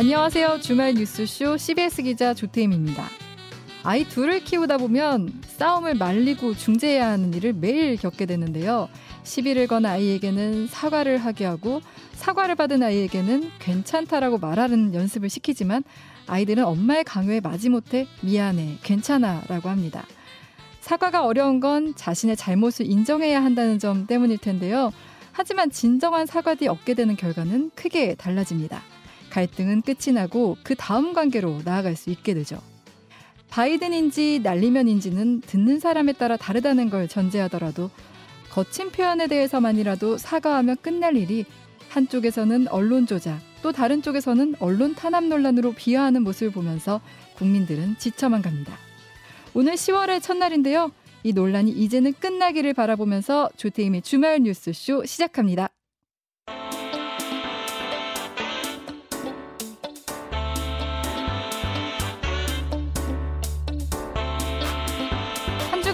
안녕하세요. 주말 뉴스쇼 CBS 기자 조태임입니다. 아이 둘을 키우다 보면 싸움을 말리고 중재해야 하는 일을 매일 겪게 되는데요. 시비를 건 아이에게는 사과를 하게 하고 사과를 받은 아이에게는 괜찮다라고 말하는 연습을 시키지만 아이들은 엄마의 강요에 마지못해 미안해, 괜찮아라고 합니다. 사과가 어려운 건 자신의 잘못을 인정해야 한다는 점 때문일 텐데요. 하지만 진정한 사과 뒤 얻게 되는 결과는 크게 달라집니다. 갈등은 끝이 나고 그 다음 관계로 나아갈 수 있게 되죠. 바이든인지 날리면인지는 듣는 사람에 따라 다르다는 걸 전제하더라도 거친 표현에 대해서만이라도 사과하며 끝날 일이 한쪽에서는 언론 조작, 또 다른 쪽에서는 언론 탄압 논란으로 비하하는 모습을 보면서 국민들은 지쳐만 갑니다. 오늘 10월의 첫날인데요. 이 논란이 이제는 끝나기를 바라보면서 조태임의 주말 뉴스쇼 시작합니다.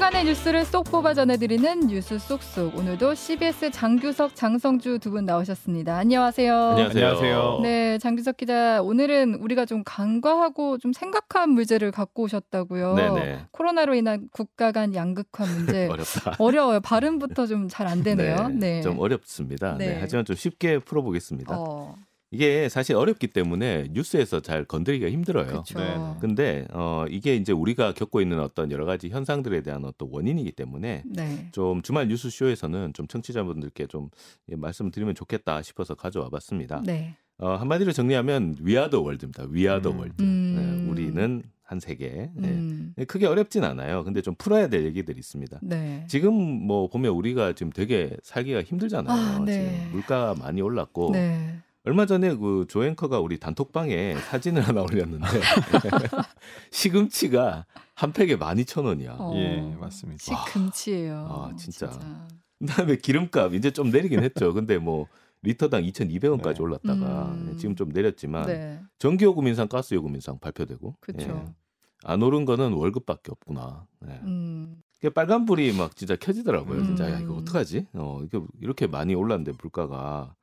주간의 뉴스를 쏙 뽑아 전해드리는 뉴스 쏙쏙. 오늘도 CBS 장규석, 장성주 두 분 나오셨습니다. 안녕하세요. 안녕하세요. 네, 장규석 기자. 오늘은 우리가 좀 간과하고 좀 생각한 문제를 갖고 오셨다고요. 네네. 코로나로 인한 국가 간 양극화 문제. 어렵다. 어려워요. 발음부터 좀 잘 안 되네요. 네, 네, 좀 어렵습니다. 네. 네. 하지만 좀 쉽게 풀어보겠습니다. 어. 이게 사실 어렵기 때문에 뉴스에서 잘 건드리기가 힘들어요. 그쵸. 네. 근데 어 이게 이제 우리가 겪고 있는 어떤 여러 가지 현상들에 대한 어떤 원인이기 때문에 네. 좀 주말 뉴스 쇼에서는 좀 청취자분들께 좀 말씀을 드리면 좋겠다 싶어서 가져와 봤습니다. 네. 어 한마디로 정리하면 We are the world입니다. We are the 음. world. 음. 네, 우리는 한 세계. 네. 음. 크게 어렵진 않아요. 근데 좀 풀어야 될 얘기들이 있습니다. 네. 지금 뭐 보면 우리가 지금 되게 살기가 힘들잖아요. 아, 네. 지금 물가 많이 올랐고 네. 얼마 전에 그 조앵커가 우리 단톡방에 사진을 하나 올렸는데 시금치가 한 팩에 12,000원이야. 어, 예, 맞습니다. 시금치예요. 아, 진짜. 진짜. 그다음에 기름값 이제 좀 내리긴 했죠. 근데 뭐 리터당 2,200원까지 네. 올랐다가 음. 지금 좀 내렸지만 네. 전기요금 인상, 가스요금 인상 발표되고 그렇죠. 예. 안 오른 거는 월급밖에 없구나. 네. 음. 빨간불이 막 진짜 켜지더라고요. 진짜 야 이거 음. 어떡하지? 어, 이게 이렇게 많이 올랐는데 물가가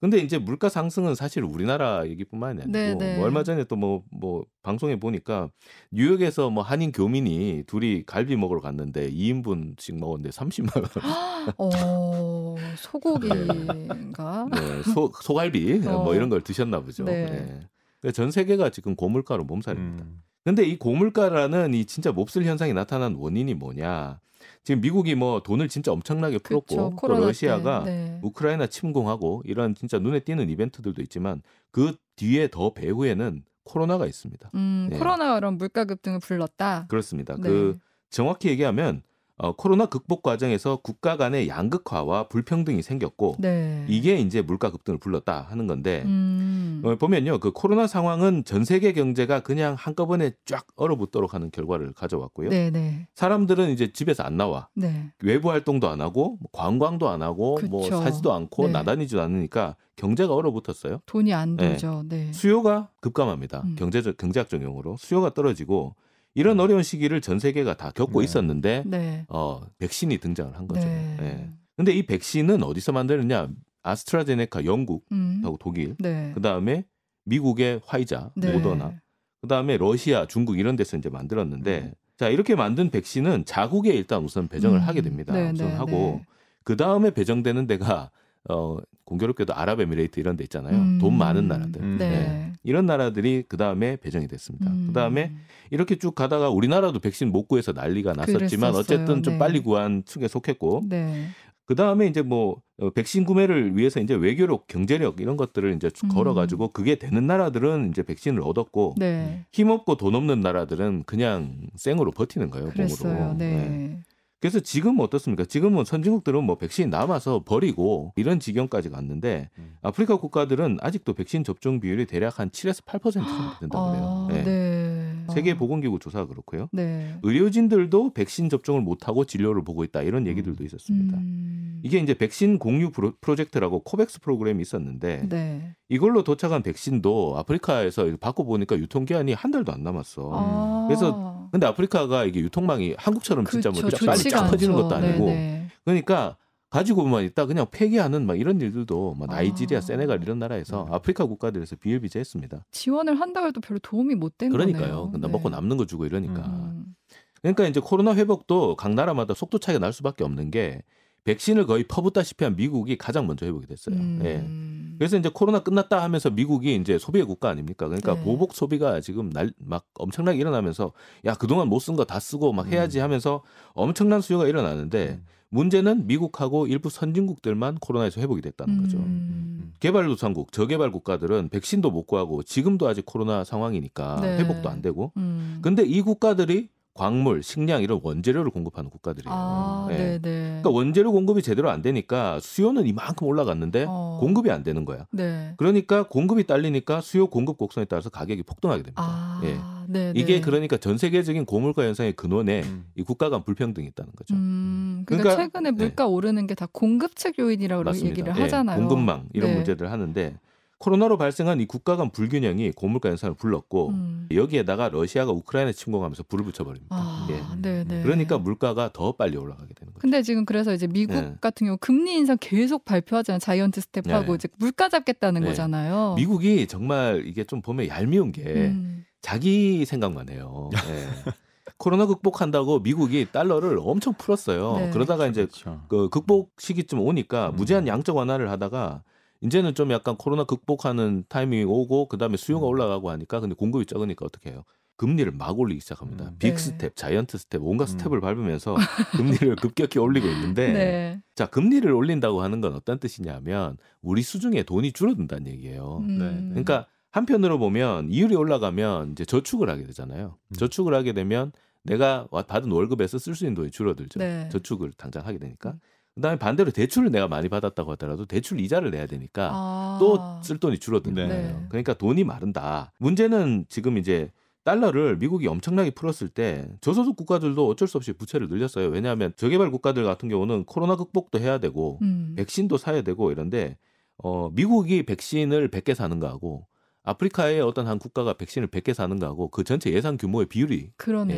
근데 이제 물가 상승은 사실 우리나라 얘기뿐만이 아니고 네, 네. 뭐 얼마 전에 또 뭐뭐 뭐 방송에 보니까 뉴욕에서 뭐 한인 교민이 둘이 갈비 먹으러 갔는데 2인분씩 먹었는데 30만 원. 어, 소고기인가? 네, 소 소갈비 어. 뭐 이런 걸 드셨나 보죠. 네. 네. 그러니까 전 세계가 지금 고물가로 몸살입니다. 음. 근데 이 고물가라는 이 진짜 몹쓸 현상이 나타난 원인이 뭐냐? 지금 미국이 뭐 돈을 진짜 엄청나게 풀었고 그렇죠. 또 러시아가 네. 우크라이나 침공하고 이런 진짜 눈에 띄는 이벤트들도 있지만 그 뒤에 더 배후에는 코로나가 있습니다. 음, 네. 코로나가 그런 물가 급등을 불렀다. 그렇습니다. 네. 그 정확히 얘기하면 어, 코로나 극복 과정에서 국가 간의 양극화와 불평등이 생겼고 네. 이게 이제 물가 급등을 불렀다 하는 건데 음. 어, 보면요 그 코로나 상황은 전 세계 경제가 그냥 한꺼번에 쫙 얼어붙도록 하는 결과를 가져왔고요. 네네. 네. 사람들은 이제 집에서 안 나와 네. 외부 활동도 안 하고 뭐 관광도 안 하고 뭐 그쵸. 뭐 사지도 않고 네. 나다니지도 않으니까 경제가 얼어붙었어요. 돈이 안 들죠. 네. 수요가 급감합니다. 음. 경제적 경제학적 용어로 수요가 떨어지고 이런 어려운 시기를 전 세계가 다 겪고 네. 있었는데 네. 어, 백신이 등장을 한 거죠. 네. 네. 근데 이 백신은 어디서 만드느냐? 아스트라제네카 영국하고 음. 독일, 네. 그 다음에 미국의 화이자, 네. 모더나, 그 다음에 러시아, 중국 이런 데서 이제 만들었는데 음. 자 이렇게 만든 백신은 자국에 일단 우선 배정을 음. 하게 됩니다. 네, 우선 하고 그 다음에 배정되는 데가 어 공교롭게도 아랍에미레이트 이런 데 있잖아요. 음. 돈 많은 나라들. 음. 네. 네. 이런 나라들이 그 다음에 배정이 됐습니다. 음. 그 다음에 이렇게 쭉 가다가 우리나라도 백신 못 구해서 난리가 났었지만 그랬었어요. 어쨌든 좀 네. 빨리 구한 측에 속했고. 네. 그 다음에 이제 뭐 어, 백신 구매를 위해서 이제 외교력, 경제력 이런 것들을 이제 음. 걸어가지고 그게 되는 나라들은 이제 백신을 얻었고 네. 힘 없고 돈 없는 나라들은 그냥 생으로 버티는 거예요. 그랬어요. 몸으로. 네. 네. 그래서 지금 어떻습니까? 지금은 선진국들은 뭐 백신 남아서 버리고 이런 지경까지 갔는데 음. 아프리카 국가들은 아직도 백신 접종 비율이 대략 한 7에서 8% 정도 된다고 그래요. 아, 네. 네. 세계보건기구 조사가 그렇고요. 네. 의료진들도 백신 접종을 못하고 진료를 보고 있다 이런 얘기들도 음. 있었습니다. 음. 이게 이제 백신 공유 프로젝트라고 코백스 프로그램이 있었는데 네. 이걸로 도착한 백신도 아프리카에서 받고 보니까 유통기한이 한 달도 안 남았어. 아. 그래서 근데 아프리카가 이게 유통망이 한국처럼 진짜 뭐 그렇죠. 빨리 쫙 퍼지는 것도 아니고 네네. 그러니까 가지고만 있다 그냥 폐기하는 막 이런 일들도 막 나이지리아, 아. 세네갈 이런 나라에서 네. 아프리카 국가들에서 비일비재했습니다. 지원을 한다고 해도 별로 도움이 못된 그러니까요. 거네요. 먹고 네. 남는 거 주고 이러니까. 음. 그러니까 이제 코로나 회복도 각 나라마다 속도 차이가 날 수밖에 없는 게 백신을 거의 퍼붓다시피 한 미국이 가장 먼저 회복이 됐어요. 음. 예. 그래서 이제 코로나 끝났다 하면서 미국이 이제 소비의 국가 아닙니까? 그러니까 네. 보복 소비가 지금 날 막 엄청나게 일어나면서 야 그동안 못 쓴 거 다 쓰고 막 해야지 음. 하면서 엄청난 수요가 일어나는데 음. 문제는 미국하고 일부 선진국들만 코로나에서 회복이 됐다는 거죠. 음. 개발도상국, 저개발 국가들은 백신도 못 구하고 지금도 아직 코로나 상황이니까 네. 회복도 안 되고. 음. 근데 이 국가들이 광물, 식량 이런 원재료를 공급하는 국가들이에요. 아, 네. 그러니까 원재료 공급이 제대로 안 되니까 수요는 이만큼 올라갔는데 어. 공급이 안 되는 거야. 네. 그러니까 공급이 딸리니까 수요 공급 곡선에 따라서 가격이 폭등하게 됩니다. 아, 예. 네, 이게 그러니까 전 세계적인 고물가 현상의 근원에 음. 이 국가 간 불평등이 있다는 거죠. 음, 그러니까, 그러니까, 최근에 물가 네. 오르는 게 다 공급 측 요인이라고 얘기를 예, 하잖아요. 공급망 이런 네. 문제들 하는데 코로나로 발생한 이 국가 간 불균형이 고물가 현상을 불렀고 음. 여기에다가 러시아가 우크라이나 침공하면서 불을 붙여버립니다. 아, 예. 네네. 그러니까 물가가 더 빨리 올라가게 되는 거죠. 근데 지금 그래서 이제 미국 네. 같은 경우 금리 인상 계속 발표하잖아요. 자이언트 스텝하고 네. 이제 물가 잡겠다는 네. 거잖아요. 미국이 정말 이게 좀 보면 얄미운 게 음. 자기 생각만 해요. 네. 코로나 극복한다고 미국이 달러를 엄청 풀었어요. 네. 그러다가 이제 그렇죠. 그 극복 시기쯤 오니까 음. 무제한 양적 완화를 하다가 이제는 좀 약간 코로나 극복하는 타이밍이 오고 그다음에 수요가 음. 올라가고 하니까 근데 공급이 적으니까 어떻게 해요? 금리를 막 올리기 시작합니다. 음. 빅 네. 스텝, 자이언트 스텝, 온갖 음. 스텝을 밟으면서 금리를 급격히 올리고 있는데 네. 자 금리를 올린다고 하는 건 어떤 뜻이냐면 우리 수중에 돈이 줄어든다는 얘기예요. 음. 네. 그러니까 한편으로 보면 이율이 올라가면 이제 저축을 하게 되잖아요. 음. 저축을 하게 되면 내가 받은 월급에서 쓸 수 있는 돈이 줄어들죠. 네. 저축을 당장 하게 되니까. 음. 그다음에 반대로 대출을 내가 많이 받았다고 하더라도 대출 이자를 내야 되니까 아. 또쓸 돈이 줄어드는 네. 거예요. 그러니까 돈이 마른다. 문제는 지금 이제 달러를 미국이 엄청나게 풀었을 때 저소득 국가들도 어쩔 수 없이 부채를 늘렸어요. 왜냐하면 저개발 국가들 같은 경우는 코로나 극복도 해야 되고 음. 백신도 사야 되고 이런데 어 미국이 백신을 100개 사는 거하고 아프리카의 어떤 한 국가가 백신을 100개 사는 거하고 그 전체 예산 규모의 비율이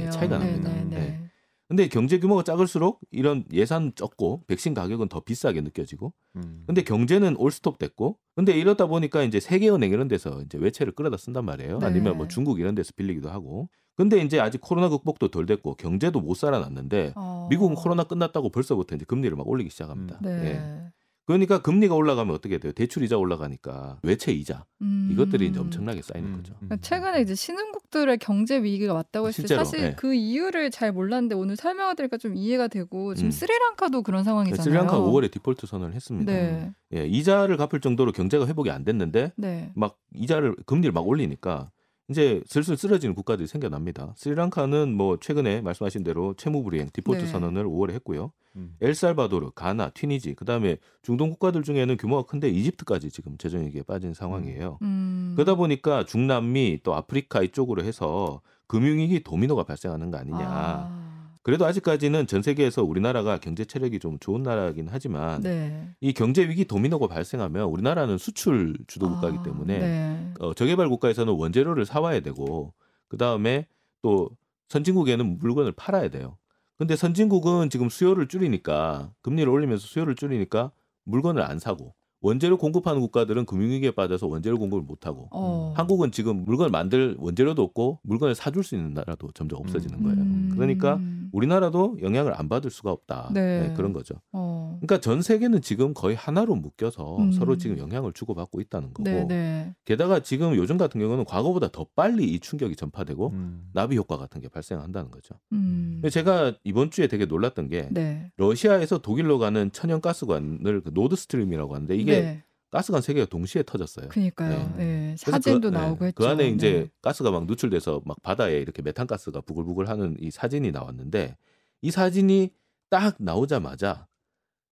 예, 차이가 납니다. 네네네. 네. 근데 경제 규모가 작을수록 이런 예산 적고 백신 가격은 더 비싸게 느껴지고. 음. 근데 경제는 올스톱 됐고. 근데 이러다 보니까 이제 세계은행 이런 데서 이제 외채를 끌어다 쓴단 말이에요. 네. 아니면 뭐 중국 이런 데서 빌리기도 하고. 근데 이제 아직 코로나 극복도 덜 됐고 경제도 못 살아났는데 어. 미국은 코로나 끝났다고 벌써부터 이제 금리를 막 올리기 시작합니다. 음. 네. 예. 그러니까 금리가 올라가면 어떻게 돼요? 대출 이자 올라가니까 외채 이자 음. 이것들이 이제 엄청나게 쌓이는 음. 거죠. 그러니까 최근에 이제 신흥국들의 경제 위기가 왔다고 했을 때 사실 네. 그 이유를 잘 몰랐는데 오늘 설명을 드리니까 좀 이해가 되고 지금 음. 스리랑카도 그런 상황이잖아요. 스리랑카 5월에 디폴트 선언을 했습니다. 네. 예, 이자를 갚을 정도로 경제가 회복이 안 됐는데 네. 막 이자를 금리를 막 올리니까 이제 슬슬 쓰러지는 국가들이 생겨납니다. 스리랑카는 뭐 최근에 말씀하신 대로 채무불이행 디폴트 네. 선언을 5월에 했고요. 음. 엘살바도르, 가나, 튀니지, 그다음에 중동 국가들 중에는 규모가 큰데 이집트까지 지금 재정 위기에 빠진 상황이에요. 음. 음. 그러다 보니까 중남미 또 아프리카 이쪽으로 해서 금융위기 도미노가 발생하는 거 아니냐. 아. 그래도 아직까지는 전 세계에서 우리나라가 경제 체력이 좀 좋은 나라긴 하지만 네. 이 경제 위기 도미노가 발생하면 우리나라는 수출 주도 국가이기 아, 때문에 네. 어, 저개발 국가에서는 원재료를 사와야 되고 그 다음에 또 선진국에는 물건을 팔아야 돼요. 근데 선진국은 지금 수요를 줄이니까 금리를 올리면서 수요를 줄이니까 물건을 안 사고 원재료 공급하는 국가들은 금융위기에 빠져서 원재료 공급을 못하고 어. 한국은 지금 물건을 만들 원재료도 없고 물건을 사줄 수 있는 나라도 점점 없어지는 거예요. 음. 그러니까 우리나라도 영향을 안 받을 수가 없다. 네. 네, 그런 거죠. 어. 그러니까 전 세계는 지금 거의 하나로 묶여서 음. 서로 지금 영향을 주고받고 있다는 거고 네, 네. 게다가 지금 요즘 같은 경우는 과거보다 더 빨리 이 충격이 전파되고 음. 나비 효과 같은 게 발생한다는 거죠. 음. 제가 이번 주에 되게 놀랐던 게 네. 러시아에서 독일로 가는 천연가스관을 그 노드스트림이라고 하는데 이게 이게 네. 가스관 세 개가 동시에 터졌어요. 그니까요. 네. 네. 사진도 그, 네. 나오고 했죠. 그 안에 이제 네. 가스가 막 누출돼서 막 바다에 이렇게 메탄가스가 부글부글하는 이 사진이 나왔는데 이 사진이 딱 나오자마자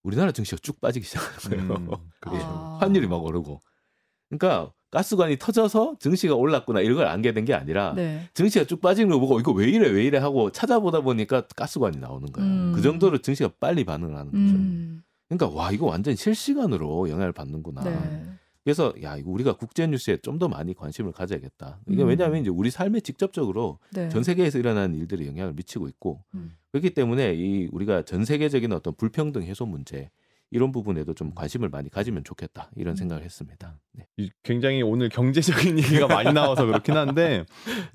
우리나라 증시가 쭉 빠지기 시작하는 거예요. 음, 그렇죠. 아. 환율이 막 오르고. 그러니까 가스관이 터져서 증시가 올랐구나 이런 걸 안게 된 게 아니라 네. 증시가 쭉 빠지는 거 보고 이거 왜 이래 왜 이래 하고 찾아보다 보니까 가스관이 나오는 거예요. 음. 그 정도로 증시가 빨리 반응을 하는 거죠. 음. 그러니까 와 이거 완전 실시간으로 영향을 받는구나. 네. 그래서 야 이거 우리가 국제 뉴스에 좀 더 많이 관심을 가져야겠다. 이게 음. 왜냐하면 이제 우리 삶에 직접적으로 네. 전 세계에서 일어나는 일들이 영향을 미치고 있고 음. 그렇기 때문에 이 우리가 전 세계적인 어떤 불평등 해소 문제 이런 부분에도 좀 관심을 많이 가지면 좋겠다 이런 음. 생각을 했습니다. 네. 굉장히 오늘 경제적인 얘기가 많이 나와서 그렇긴 한데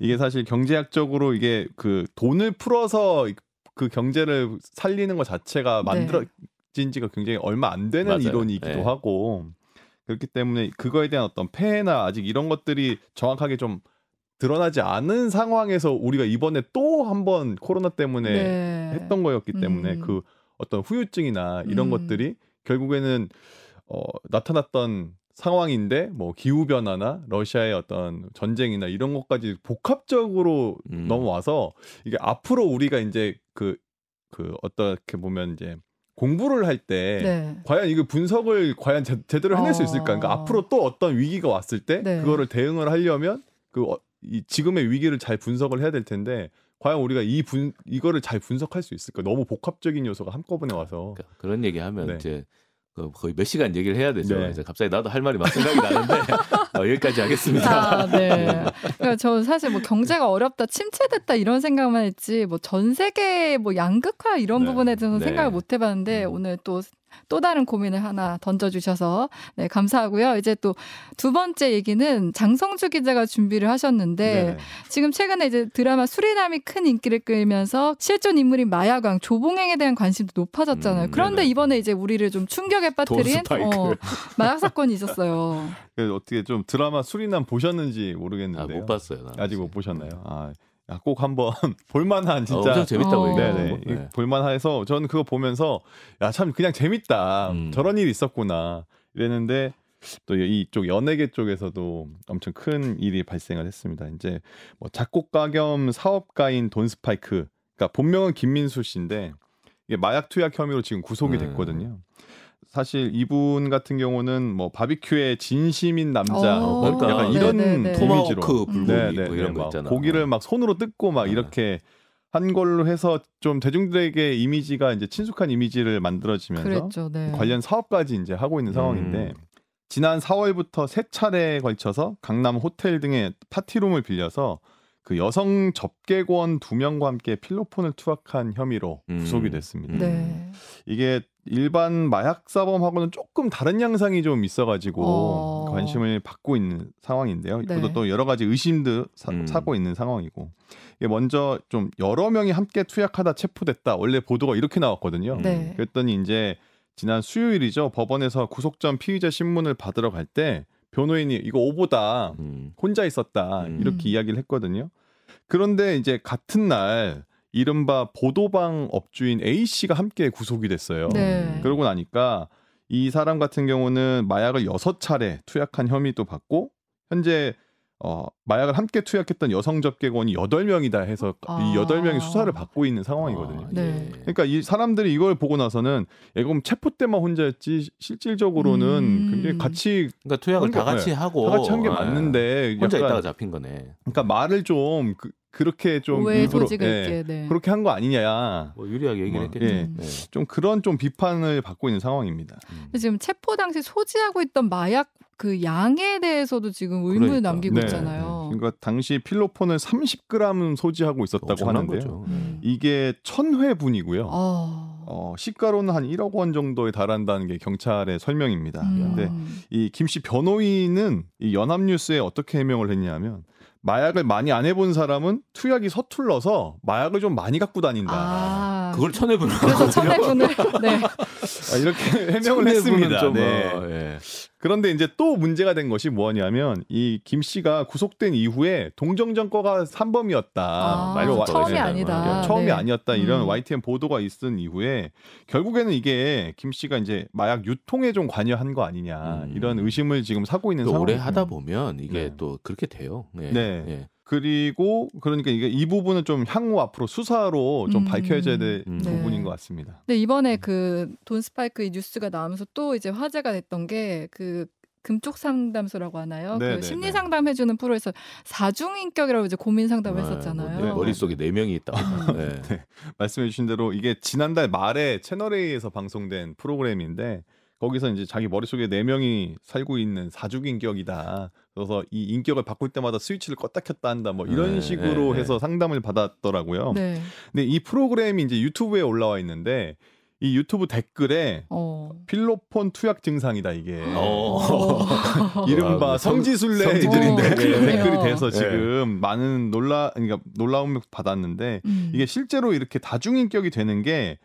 이게 사실 경제학적으로 이게 그 돈을 풀어서 그 경제를 살리는 것 자체가 네. 만들어 진 지가 굉장히 얼마 안 되는 맞아요. 이론이기도 네. 하고 그렇기 때문에 그거에 대한 어떤 폐해나 아직 이런 것들이 정확하게 좀 드러나지 않은 상황에서 우리가 이번에 또 한번 코로나 때문에 네. 했던 거였기 때문에 음. 그 어떤 후유증이나 이런 음. 것들이 결국에는 어, 나타났던 상황인데 뭐 기후 변화나 러시아의 어떤 전쟁이나 이런 것까지 복합적으로 음. 넘어와서 이게 앞으로 우리가 이제 그그 그 어떻게 보면 이제 공부를 할때 네. 과연 이거 분석을 과연 제, 대로 해낼 어... 수 있을까? 그러니까 앞으로 또 어떤 위기가 왔을 때 네. 그거를 대응을 하려면 그 어, 이 지금의 위기를 잘 분석을 해야 될 텐데 과연 우리가 이 분 이거를 잘 분석할 수 있을까? 너무 복합적인 요소가 한꺼번에 와서 그러니까 그런 얘기하면 네. 이제 그 거의 몇 시간 얘기를 해야 되죠. 네. 이제 갑자기 나도 할 말이 막 생각이 나는데 어, 여기까지 하겠습니다. 아, 네. 그러니까 저 사실 뭐 경제가 어렵다, 침체됐다 이런 생각만 했지 뭐 전 세계 뭐 양극화 이런 네. 부분에 대해서 네. 생각을 못 해봤는데 음. 오늘 또 또 다른 고민을 하나 던져주셔서 네, 감사하고요. 이제 또 두 번째 얘기는 장성주 기자가 준비를 하셨는데 네. 지금 최근에 이제 드라마 수리남이 큰 인기를 끌면서 실존 인물인 마야광 조봉행에 대한 관심도 높아졌잖아요. 음, 그런데 이번에 이제 우리를 좀 충격에 빠뜨린 어, 마약 사건이 있었어요. 어떻게 좀 드라마 수리남 보셨는지 모르겠는데요. 아, 못 봤어요. 아직 못 보셨나요? 아. 꼭 한번 볼만한 진짜 어, 엄청 재밌다고 어. 얘기해요. 네. 볼만해서 저는 그거 보면서 야 참 그냥 재밌다. 음. 저런 일이 있었구나 이랬는데 또 이쪽 연예계 쪽에서도 엄청 큰 일이 발생을 했습니다. 이제 뭐 작곡가 겸 사업가인 돈 스파이크, 그러니까 본명은 김민수 씨인데 이게 마약 투약 혐의로 지금 구속이 네. 됐거든요. 음. 사실 이분 같은 경우는 뭐 바비큐의 진심인 남자 어, 그러니까 약간 이런 이미지로 불고기 뭐 이런 거 있잖아. 고기를 막 손으로 뜯고 막 네. 이렇게 한 걸로 해서 좀 대중들에게 이미지가 이제 친숙한 이미지를 만들어지면서 그랬죠, 네. 관련 사업까지 이제 하고 있는 상황인데 음. 지난 4월부터 세 차례에 걸쳐서 강남 호텔 등의 파티룸을 빌려서 그 여성 접객원 두 명과 함께 필로폰을 투약한 혐의로 음. 구속이 됐습니다. 네. 이게 일반 마약 사범하고는 조금 다른 양상이 좀 있어가지고 어... 관심을 받고 있는 상황인데요. 네. 이것도 또 여러 가지 의심도 사, 음. 사고 있는 상황이고 이게 먼저 좀 여러 명이 함께 투약하다 체포됐다. 원래 보도가 이렇게 나왔거든요. 네. 그랬더니 이제 지난 수요일이죠. 법원에서 구속 전 피의자 신문을 받으러 갈때 변호인이 이거 오보다 음. 혼자 있었다 음. 이렇게 이야기를 했거든요. 그런데 이제 같은 날 이른바 보도방 업주인 A 씨가 함께 구속이 됐어요. 네. 그러고 나니까 이 사람 같은 경우는 마약을 여섯 차례 투약한 혐의도 받고 현재 어, 마약을 함께 투약했던 여성 접객원이 여덟 명이다 해서 아. 이 여덟 명이 수사를 받고 있는 상황이거든요. 아, 네. 그러니까 이 사람들이 이걸 보고 나서는 야, 그럼 체포 때만 혼자였지 실질적으로는 음. 굉장히 같이 그러니까 투약을 다 같이 네, 하고 다 같이 한 게 맞는데 혼자 있다가 잡힌 거네. 그러니까 말을 좀 그, 그렇게 좀 일부러 네, 네. 그렇게 한 거 아니냐. 뭐 유리하게 얘기를 뭐, 했겠죠. 예, 네. 좀 그런 좀 비판을 받고 있는 상황입니다. 음. 지금 체포 당시 소지하고 있던 마약 그 양에 대해서도 지금 의문을 그러니까. 남기고 네. 있잖아요. 그러니까 당시 필로폰을 30g 소지하고 있었다고 하는데요. 음. 이게 천회분이고요. 어... 어, 시가로는 한 1억 원 정도에 달한다는 게 경찰의 설명입니다. 음. 근데 이 김 씨 변호인은 이 연합뉴스에 어떻게 해명을 했냐면 마약을 많이 안 해본 사람은 투약이 서툴러서 마약을 좀 많이 갖고 다닌다. 아, 그걸 천해분을 그래서 천해분을 네. 아, 이렇게 해명을 했습니다. 좀, 네. 어, 예. 그런데 이제 또 문제가 된 것이 뭐냐면 이 김 씨가 구속된 이후에 동정정 거가 산범이었다. 아, 말로 처음이 와, 아니다. 예, 처음이 네. 아니었다. 이런 음. YTN 보도가 있은 이후에 결국에는 이게 김 씨가 이제 마약 유통에 좀 관여한 거 아니냐 음. 이런 의심을 지금 사고 있는 상황. 오래 하다 보면 이게 네. 또 그렇게 돼요. 네. 네. 예. 그리고 그러니까 이게 이 부분은 좀 향후 앞으로 수사로 좀 음. 밝혀져야 될 음. 부분인 것 같습니다. 네 이번에 그 돈 스파이크 뉴스가 나오면서 또 이제 화제가 됐던 게그 금쪽 상담소라고 하나요? 그 네, 심리 네. 상담 해 주는 프로에서 사중 인격이라고 이제 고민 상담을 아, 했었잖아요. 뭐, 네, 머릿속에 네 명이 있다. 네. 네. 말씀해 주신 대로 이게 지난달 말에 채널 A에서 방송된 프로그램인데 거기서 이제 자기 머릿속에 네 명이 살고 있는 사주인격이다. 그래서 이 인격을 바꿀 때마다 스위치를 껐다 켰다 한다. 뭐 이런 네, 식으로 네, 해서 상담을 받았더라고요. 네. 근데 이 프로그램이 이제 유튜브에 올라와 있는데 이 유튜브 댓글에 어. 필로폰 투약 증상이다 이게 어. 이른바 아, 성지순례들인데 어, 댓글이 돼서 네. 지금 네. 많은 놀라 그러니까 놀라움을 받았는데 음. 이게 실제로 이렇게 다중인격이 되는 게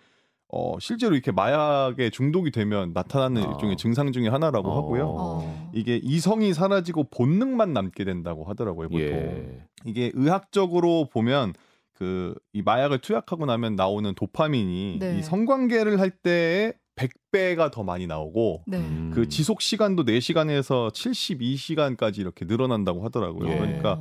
어, 실제로 이렇게 마약에 중독이 되면 나타나는 어. 일종의 증상 중의 하나라고 어. 하고요. 어. 이게 이성이 사라지고 본능만 남게 된다고 하더라고요, 보통. 예. 이게 의학적으로 보면 그 이 마약을 투약하고 나면 나오는 도파민이 네. 이 성관계를 할 때에 100배가 더 많이 나오고 네. 음. 그 지속 시간도 4시간에서 72시간까지 이렇게 늘어난다고 하더라고요. 예. 그러니까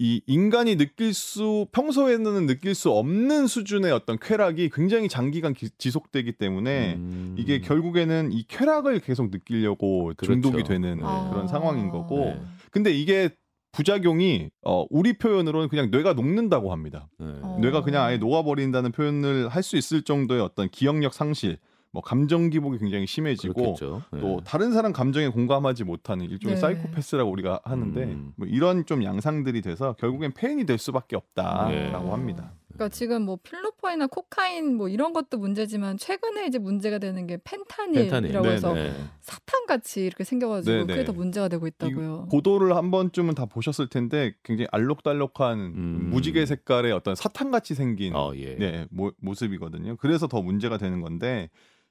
이 인간이 느낄 수 평소에는 느낄 수 없는 수준의 어떤 쾌락이 굉장히 장기간 기, 지속되기 때문에 음. 이게 결국에는 이 쾌락을 계속 느끼려고 그렇죠. 중독이 되는 아. 그런 상황인 거고 네. 근데 이게 부작용이 어 우리 표현으로는 그냥 뇌가 녹는다고 합니다. 네. 뇌가 그냥 아예 녹아버린다는 표현을 할 수 있을 정도의 어떤 기억력 상실 뭐 감정 기복이 굉장히 심해지고 네. 또 다른 사람 감정에 공감하지 못하는 일종의 네. 사이코패스라고 우리가 하는데 음. 뭐 이런 좀 양상들이 돼서 결국엔 페인이 될 수밖에 없다라고 네. 합니다. 그러니까 지금 뭐 필로포이나 코카인 뭐 이런 것도 문제지만 최근에 이제 문제가 되는 게 펜타닐이라고 펜타닐. 해서 네, 네. 사탕 같이 이렇게 생겨가지고 네네. 그게 더 문제가 되고 있다고요. 보도를 한 번쯤은 다 보셨을 텐데 굉장히 알록달록한 음. 무지개 색깔의 어떤 사탕 같이 생긴 어, 예. 네, 모, 모습이거든요. 그래서 더 문제가 되는 건데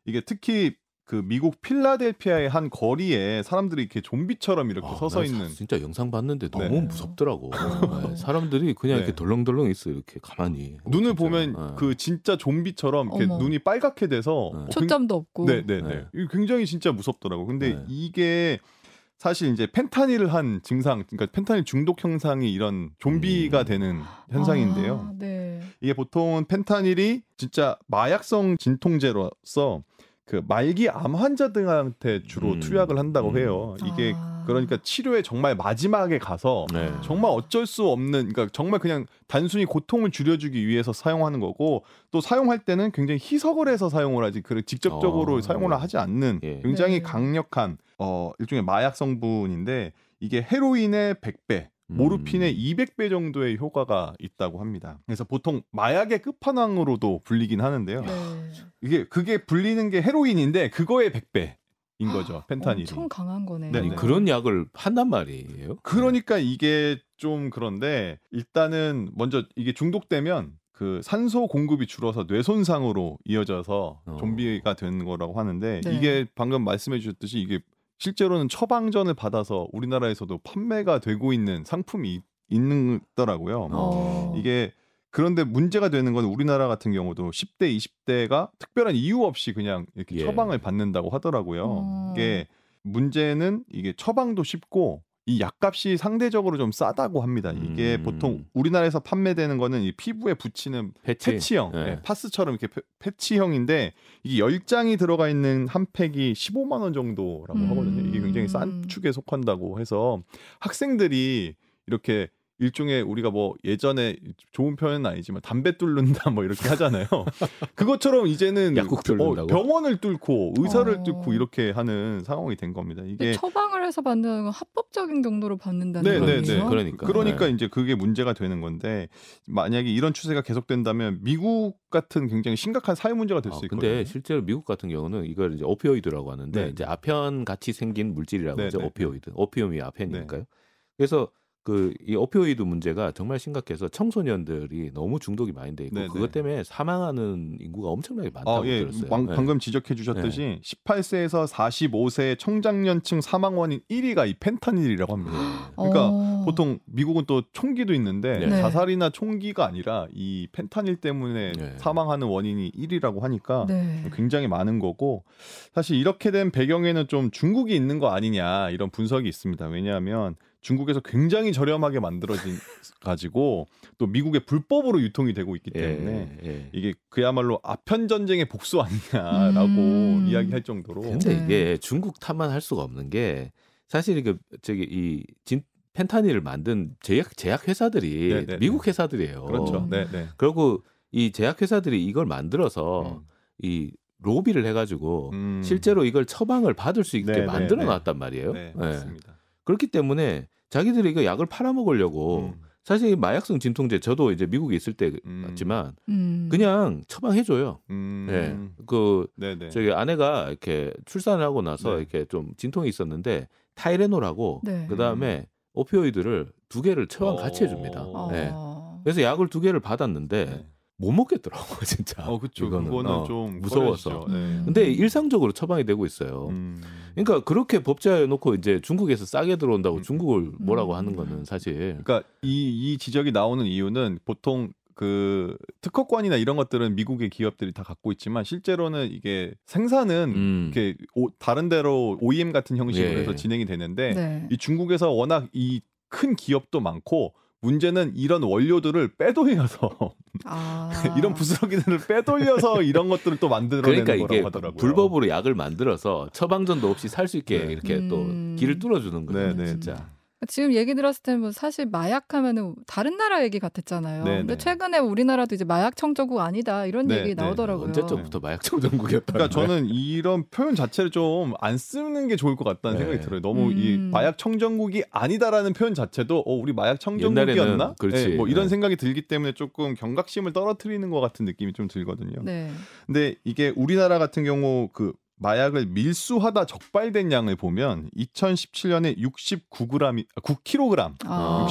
이게 특히 그 미국 필라델피아의 한 거리에 사람들이 이렇게 좀비처럼 이렇게 아, 서서 있는 진짜 영상 봤는데 너무 네. 무섭더라고. 네. 사람들이 그냥 네. 이렇게 덜렁덜렁 있어 이렇게 가만히. 눈을 진짜. 보면 네. 그 진짜 좀비처럼 이렇게 어머. 눈이 빨갛게 돼서 네. 초점도 없고. 네, 네, 네. 굉장히 진짜 무섭더라고. 근데 이게 사실 이제 펜타닐을 한 증상, 그러니까 펜타닐 중독 현상이 이런 좀비가 음. 되는 현상인데요. 아, 네. 이게 보통은 펜타닐이 진짜 마약성 진통제로서 그 말기 암 환자들한테 주로 음. 투약을 한다고 음. 해요. 이게 아. 그러니까 치료에 정말 마지막에 가서 네. 정말 어쩔 수 없는 그러니까 정말 그냥 단순히 고통을 줄여주기 위해서 사용하는 거고 또 사용할 때는 굉장히 희석을 해서 사용을 하지 그 직접적으로 어. 사용을 하지 않는 예. 굉장히 네. 강력한 어 일종의 마약 성분인데 이게 헤로인의 100배 모르핀의 음. 200배 정도의 효과가 있다고 합니다. 그래서 보통 마약의 끝판왕으로도 불리긴 하는데요. 네. 이게 그게 불리는 게 헤로인인데 그거의 100배 인 거죠. 펜타닐이. 엄청 강한 거네. 네, 그런 약을 판단 말이에요. 그러니까 이게 좀 그런데 일단은 먼저 이게 중독되면 그 산소 공급이 줄어서 뇌 손상으로 이어져서 어. 좀비가 되는 거라고 하는데 네. 이게 방금 말씀해 주셨듯이 이게 실제로는 처방전을 받아서 우리나라에서도 판매가 되고 있는 상품이 있는 더라고요. 어. 이게 그런데 문제가 되는 건 우리나라 같은 경우도 10대, 20대가 특별한 이유 없이 그냥 이렇게 예. 처방을 받는다고 하더라고요. 어. 이게 문제는 이게 처방도 쉽고 이 약값이 상대적으로 좀 싸다고 합니다. 이게 음. 보통 우리나라에서 판매되는 거는 이 피부에 붙이는 패치? 패치형, 네. 네, 파스처럼 이렇게 패치형인데 이게 10장이 들어가 있는 한 팩이 15만 원 정도라고 음. 하거든요. 이게 굉장히 싼 축에 속한다고 해서 학생들이 이렇게 일종의 우리가 뭐 예전에 좋은 표현은 아니지만 담배 뚫는다 뭐 이렇게 하잖아요. 그것처럼 이제는 약국 뚫는다고? 어, 병원을 뚫고 의사를 어... 뚫고 이렇게 하는 상황이 된 겁니다. 이게 처방을 해서 받는 건 합법적인 경로로 받는다는 네, 거죠. 네, 네. 그러니까 그러니까 네. 이제 그게 문제가 되는 건데 만약에 이런 추세가 계속된다면 미국 같은 굉장히 심각한 사회 문제가 될수 아, 있거든요. 근데 실제로 미국 같은 경우는 이걸 이제 opioid라고 하는데 네. 이제 아편 같이 생긴 물질이라고 하죠. 네, 네. opioid. Opium이 아편이니까요. 그래서 그 이 오피오이드 문제가 정말 심각해서 청소년들이 너무 중독이 많이 돼 있고 네네. 그것 때문에 사망하는 인구가 엄청나게 많다고 아, 예. 들었어요. 방, 네. 방금 지적해 주셨듯이 네. 18세에서 45세 청장년층 사망 원인 1위가 이 펜타닐이라고 합니다. 네. 그러니까 어... 보통 미국은 또 총기도 있는데 네. 자살이나 총기가 아니라 이 펜타닐 때문에 네. 사망하는 원인이 1위라고 하니까 네. 굉장히 많은 거고 사실 이렇게 된 배경에는 좀 중국이 있는 거 아니냐 이런 분석이 있습니다. 왜냐하면 중국에서 굉장히 저렴하게 만들어진 가지고 또 미국의 불법으로 유통이 되고 있기 예, 때문에 예, 예. 이게 그야말로 아편 전쟁의 복수 아니냐라고 음. 이야기할 정도로. 근데 이게 중국 탓만 할 수가 없는 게 사실 그 저기 이 진, 펜타닐을 만든 제약 제약 회사들이 네네. 네, 미국 네. 회사들이에요. 그렇죠. 네, 네. 그리고 이 제약 회사들이 이걸 만들어서 음. 이 로비를 해가지고 음. 실제로 이걸 처방을 받을 수 있게 네, 만들어 놨단 말이에요. 네, 맞습니다. 그렇기 때문에 자기들이 이거 약을 팔아먹으려고 음. 사실 마약성 진통제 저도 이제 미국에 있을 때 음. 봤지만 음. 그냥 처방해 줘요. 음. 네. 그 네네. 저기 아내가 이렇게 출산을 하고 나서 네. 이렇게 좀 진통이 있었는데 타이레놀하고 네. 그 다음에 오피오이드를 두 개를 처방 같이 해 줍니다. 어. 네. 그래서 약을 두 개를 받았는데 네. 못 먹겠더라고 진짜. 어 그렇죠. 그거는 어, 좀 무서워서. 네. 근데 일상적으로 처방이 되고 있어요. 음. 그러니까 그렇게 법제해 놓고 이제 중국에서 싸게 들어온다고 음. 중국을 뭐라고 하는 거는 사실. 그러니까 이 이 지적이 나오는 이유는 보통 그 특허권이나 이런 것들은 미국의 기업들이 다 갖고 있지만 실제로는 이게 생산은 음. 이렇게 오, 다른 데로 OEM 같은 형식으로 예. 해서 진행이 되는데 네. 이 중국에서 워낙 이 큰 기업도 많고 문제는 이런 원료들을 빼돌려서 아. 이런 부스러기들을 빼돌려서 이런 것들을 또 만들어내는 그러니까 거라고 하더라고요. 불법으로 약을 만들어서 처방전도 없이 살 수 있게 네. 이렇게 음. 또 길을 뚫어주는 거예요. 네, 네, 진짜. 지금 얘기 들었을 때는 뭐 사실 마약 하면은 다른 나라 얘기 같았잖아요. 네네. 근데 네. 최근에 우리나라도 이제 마약 청정국 아니다 이런 네, 얘기 네. 나오더라고요. 언제부터 마약 청정국이었다. 그러니까 저는 이런 표현 자체를 좀 안 쓰는 게 좋을 것 같다는 네. 생각이 들어요. 너무 음. 이 마약 청정국이 아니다라는 표현 자체도 어 우리 마약 청정국이었나? 그렇지. 네, 뭐 이런 네. 생각이 들기 때문에 조금 경각심을 떨어뜨리는 것 같은 느낌이 좀 들거든요. 네. 근데 이게 우리나라 같은 경우 그 마약을 밀수하다 적발된 양을 보면 2017년에 69g, 9kg, 아.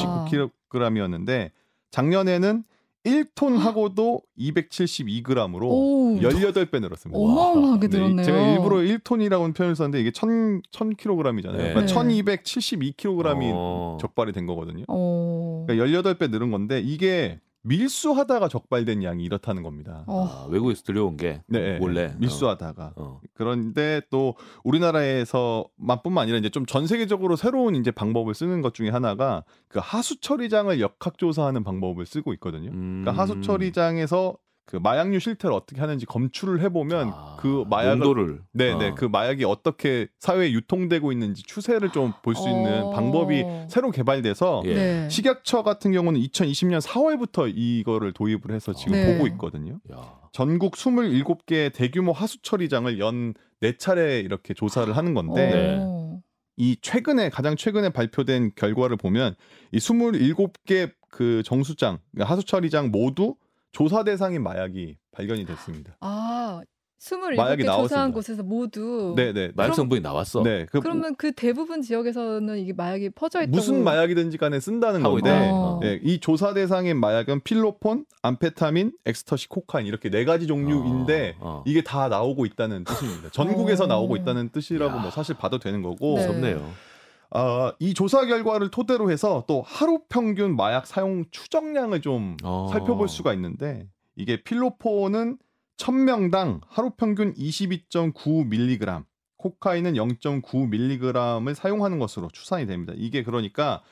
69kg이었는데 작년에는 1톤 하고도 272g으로 오, 18배 늘었습니다. 어마어마하게 늘었네요. 제가 일부러 1톤이라고 표현을 썼는데 이게 1000, 1000kg이잖아요. 네. 그러니까 1272kg이 어. 적발이 된 거거든요. 어. 그러니까 18배 늘은 건데 이게 밀수하다가 적발된 양이 이렇다는 겁니다. 어. 아, 외국에서 들여온 게 네, 원래 밀수하다가 어. 그런데 또 우리나라에서만뿐만 아니라 이제 좀 전 세계적으로 새로운 이제 방법을 쓰는 것 중에 하나가 그 하수 처리장을 역학 조사하는 방법을 쓰고 있거든요. 그러니까 음. 그러니까 하수 처리장에서 그 마약류 실태를 어떻게 하는지 검출을 해보면 아, 그 마약을 네네 아. 그 마약이 어떻게 사회에 유통되고 있는지 추세를 좀 볼수 있는 어. 방법이 새로 개발돼서 예. 네. 식약처 같은 경우는 2020년 4월부터 이거를 도입을 해서 지금 네. 보고 있거든요. 야. 전국 27개 대규모 하수 처리장을 연 4차례 이렇게 조사를 하는 건데 네. 이 최근에 가장 최근에 발표된 결과를 보면 이 27개 그 정수장 그러니까 하수 처리장 모두 조사 대상인 마약이 발견이 됐습니다. 아, 27개 조사한 곳에서 모두 네네 마약 성분이 나왔어. 네, 그, 그러면 그 대부분 지역에서는 이게 마약이 퍼져 있다고 무슨 마약이든지 간에 쓴다는 건데 어. 네, 이 조사 대상인 마약은 필로폰, 암페타민, 엑스터시, 코카인 이렇게 네 가지 종류인데 어, 어. 이게 다 나오고 있다는 뜻입니다. 전국에서 어. 나오고 있다는 뜻이라고 뭐 사실 봐도 되는 거고. 네. 무섭네요. 어, 이 조사 결과를 토대로 해서 또 하루 평균 마약 사용 추정량을 좀 어. 살펴볼 수가 있는데 이게 필로폰은 1000명당 하루 평균 22.9mg, 코카인은 0.9mg을 사용하는 것으로 추산이 됩니다. 이게 그러니까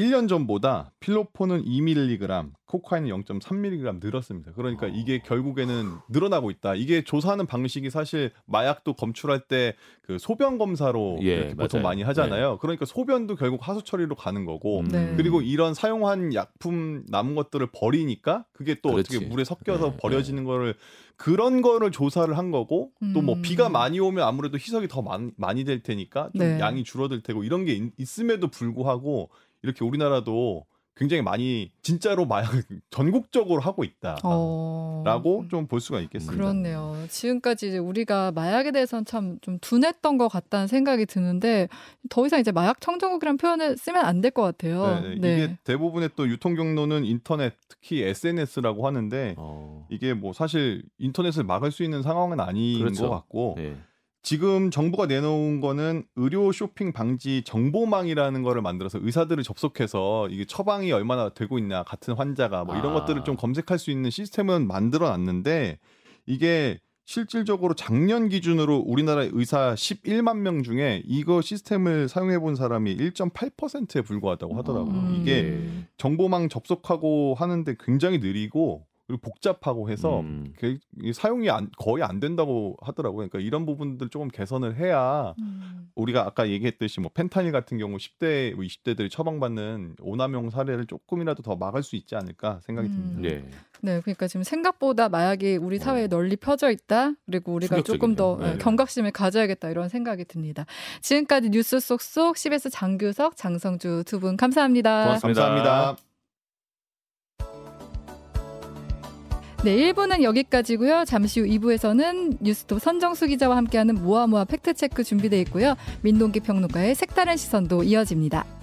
1년 전보다 필로폰은 2mg, 코카인은 0.3mg 늘었습니다. 그러니까 어. 이게 결국에는 늘어나고 있다. 이게 조사하는 방식이 사실 마약도 검출할 때 그 소변 검사로 예, 보통 많이 하잖아요. 네. 그러니까 소변도 결국 하수 처리로 가는 거고, 음. 네. 그리고 이런 사용한 약품 남은 것들을 버리니까 그게 또 그렇지. 어떻게 물에 섞여서 네, 버려지는 네. 거를 그런 거를 조사를 한 거고 음. 또뭐 비가 많이 오면 아무래도 희석이 더 많, 많이 될 테니까 좀 네. 양이 줄어들 테고 이런 게 있, 있음에도 불구하고 이렇게 우리나라도 굉장히 많이 진짜로 마약 전국적으로 하고 있다라고 어... 좀볼 수가 있겠습니다. 그렇네요. 지금까지 이제 우리가 마약에 대해서는 참 좀 둔했던 것 같다는 생각이 드는데 더 이상 이제 마약 청정국이라는 표현을 쓰면 안 될 것 같아요. 네, 네. 이게 대부분의 또 유통 경로는 인터넷 특히 SNS라고 하는데 어... 이게 뭐 사실 인터넷을 막을 수 있는 상황은 아닌 그렇죠. 것 같고 네. 지금 정부가 내놓은 거는 의료 쇼핑 방지 정보망이라는 거를 만들어서 의사들을 접속해서 이게 처방이 얼마나 되고 있냐 같은 환자가 뭐 이런 아. 것들을 좀 검색할 수 있는 시스템은 만들어 놨는데 이게 실질적으로 작년 기준으로 우리나라 의사 11만 명 중에 이거 시스템을 사용해 본 사람이 1.8%에 불과하다고 하더라고요. 음. 이게 네. 정보망 접속하고 하는데 굉장히 느리고 그리고 복잡하고 해서 음. 사용이 안, 거의 안 된다고 하더라고요. 그러니까 이런 부분들 조금 개선을 해야 음. 우리가 아까 얘기했듯이 뭐 펜타닐 같은 경우 10대, 20대들이 뭐 처방받는 오남용 사례를 조금이라도 더 막을 수 있지 않을까 생각이 음. 듭니다. 네. 네, 그러니까 지금 생각보다 마약이 우리 어. 사회에 널리 펴져 있다. 그리고 우리가 조금 더 네. 경각심을 가져야겠다 이런 생각이 듭니다. 지금까지 뉴스 속속 CBS 장규석, 장성주 두 분 감사합니다. 고맙습니다. 감사합니다. 네, 1부는 여기까지고요. 잠시 후 2부에서는 뉴스톱 선정수 기자와 함께하는 모아모아 팩트체크 준비되어 있고요. 민동기 평론가의 색다른 시선도 이어집니다.